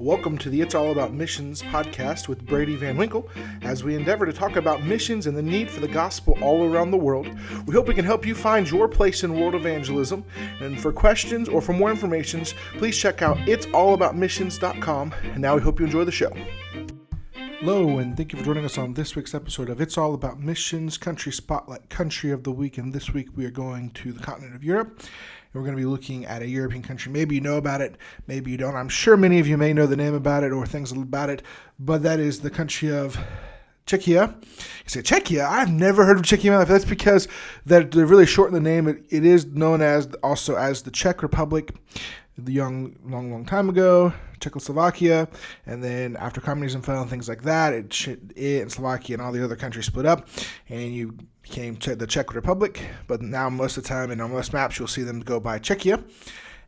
Welcome to the It's All About Missions podcast with Brady Van Winkle as we endeavor to talk about missions and the need for the gospel all around the world. We hope we can help you find your place in world evangelism. And for questions or for more information, please check out it'sallaboutmissions.com. And now we hope you enjoy the show. Hello, and thank you for joining us on this week's episode of It's All About Missions Country Spotlight Country of the Week. And this week we are going to the continent of Europe we're going to be looking at a European country. Maybe you know about it, maybe you don't. I'm sure many of you may know the name about it or things about it, but that is the country of Czechia. You say Czechia? I've never heard of Czechia in my life. That's because that they're really short in the name. It, it is known as also as the Czech Republic. The young, long, long time ago, Czechoslovakia, and then after communism fell and things like that, it, it and Slovakia and all the other countries split up, and you became the Czech Republic. But now most of the time, and on most maps, you'll see them go by Czechia,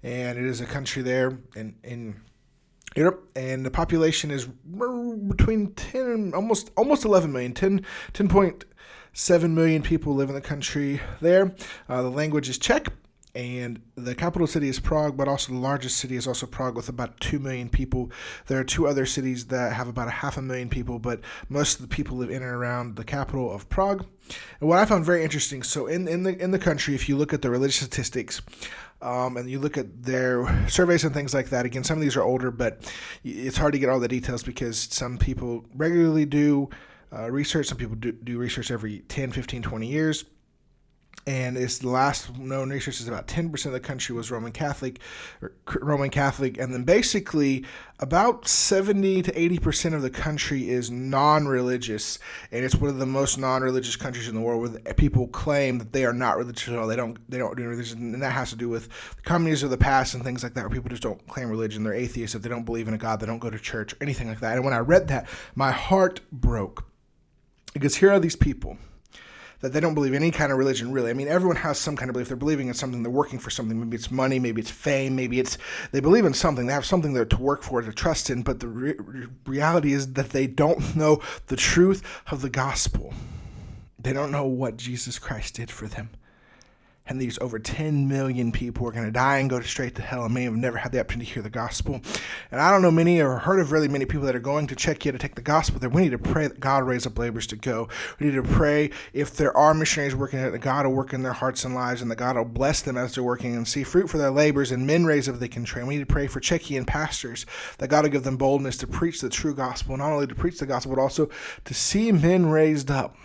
and it is a country there in in Europe, and the population is between 10 and almost almost 11 million, 10, 10.7 million people live in the country there. Uh, the language is Czech, and the capital city is Prague, but also the largest city is also Prague with about 2 million people. There are two other cities that have about a half a million people, but most of the people live in and around the capital of Prague. And what I found very interesting, so in, in the in the country, if you look at the religious statistics, um, and you look at their surveys and things like that. Again, some of these are older, but it's hard to get all the details because some people regularly do uh, research. Some people do, do research every 10, 15, 20 years and its the last known research is about 10% of the country was Roman Catholic, Roman Catholic, and then basically about 70 to 80% of the country is non-religious, and it's one of the most non-religious countries in the world where eh, people claim that they are not religious at all. They don't they don't do religion, and that has to do with the communities of the past and things like that, where people just don't claim religion. They're atheists if they don't believe in a God, they don't go to church or anything like that. And when I read that, my heart broke because here are these people that they don't believe in any kind of religion really. I mean, everyone has some kind of belief. They're believing in something. They're working for something. Maybe it's money. Maybe it's fame. Maybe it's they believe in something. They have something there to work for, to trust in. But the re- reality is that they don't know the truth of the gospel. They don't know what Jesus Christ did for them and these over 10 million people are going to die and go straight to hell and may have never had the opportunity to hear the gospel. And I don't know many or heard of really many people that are going to Czechia to take the gospel there. We need to pray that God raise up laborers to go. We need to pray if there are missionaries working that God will work in their hearts and lives and that God will bless them as they're working and see fruit for their labors and men raise up they can train. We need to pray for Czechian pastors that God will give them boldness to preach the true gospel, not only to preach the gospel, but also to see men raised up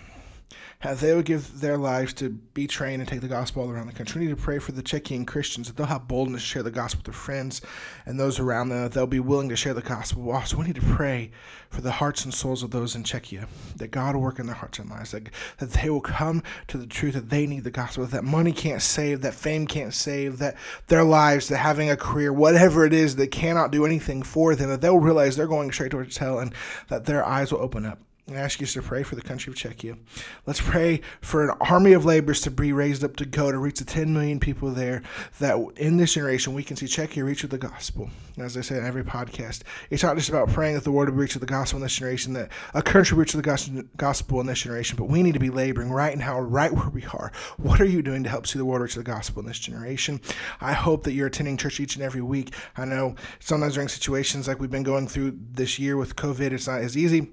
that they would give their lives to be trained and take the gospel all around the country. We need to pray for the Czechian Christians that they'll have boldness to share the gospel with their friends and those around them, that they'll be willing to share the gospel. Also, we need to pray for the hearts and souls of those in Czechia, that God will work in their hearts and lives, that, that they will come to the truth that they need the gospel, that money can't save, that fame can't save, that their lives, that having a career, whatever it is, that cannot do anything for them, that they'll realize they're going straight towards hell and that their eyes will open up I ask you to pray for the country of Czechia. Let's pray for an army of laborers to be raised up to go to reach the 10 million people there. That in this generation we can see Czechia reach with the gospel. As I say in every podcast, it's not just about praying that the world will reach with the gospel in this generation, that a country reach with the gospel in this generation, but we need to be laboring right now, right where we are. What are you doing to help see the world reach the gospel in this generation? I hope that you're attending church each and every week. I know sometimes during situations like we've been going through this year with COVID, it's not as easy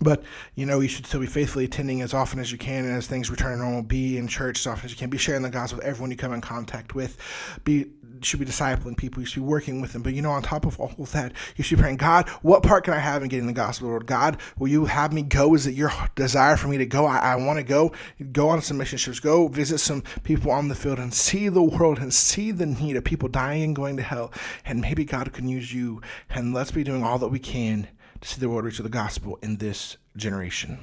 but you know you should still be faithfully attending as often as you can and as things return to normal. Be in church as often as you can. Be sharing the gospel with everyone you come in contact with. Be should be discipling people. You should be working with them. But you know on top of all of that you should be praying god what part can i have in getting the gospel lord? God will you have me go? Is it your desire for me to go? I, I want to go. Go on some mission trips. Go visit some people on the field and see the world and see the need of people dying and going to hell. And maybe god can use you. And let's be doing all that we can to see the world reach of the gospel in this generation.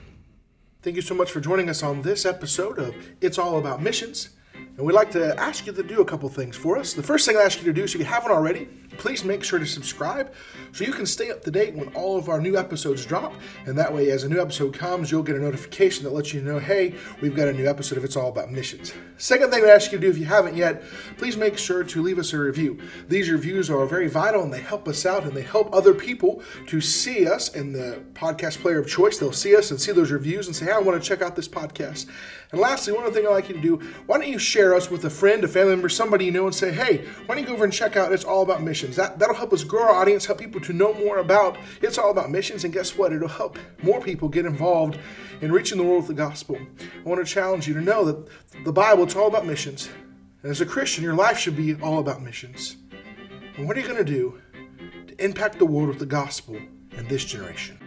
Thank you so much for joining us on this episode of It's All About Missions. And we'd like to ask you to do a couple things for us. The first thing I ask you to do, if you haven't already, please make sure to subscribe so you can stay up to date when all of our new episodes drop. And that way, as a new episode comes, you'll get a notification that lets you know, hey, we've got a new episode of It's All About Missions. Second thing we ask you to do, if you haven't yet, please make sure to leave us a review. These reviews are very vital and they help us out and they help other people to see us in the podcast player of choice. They'll see us and see those reviews and say, hey, I want to check out this podcast. And lastly, one other thing I'd like you to do, why don't you share us with a friend, a family member, somebody you know, and say, hey, why don't you go over and check out It's All About Missions? Missions. That, that'll help us grow our audience, help people to know more about It's All About Missions. And guess what? It'll help more people get involved in reaching the world with the gospel. I want to challenge you to know that the Bible, it's all about missions. And as a Christian, your life should be all about missions. And what are you going to do to impact the world with the gospel in this generation?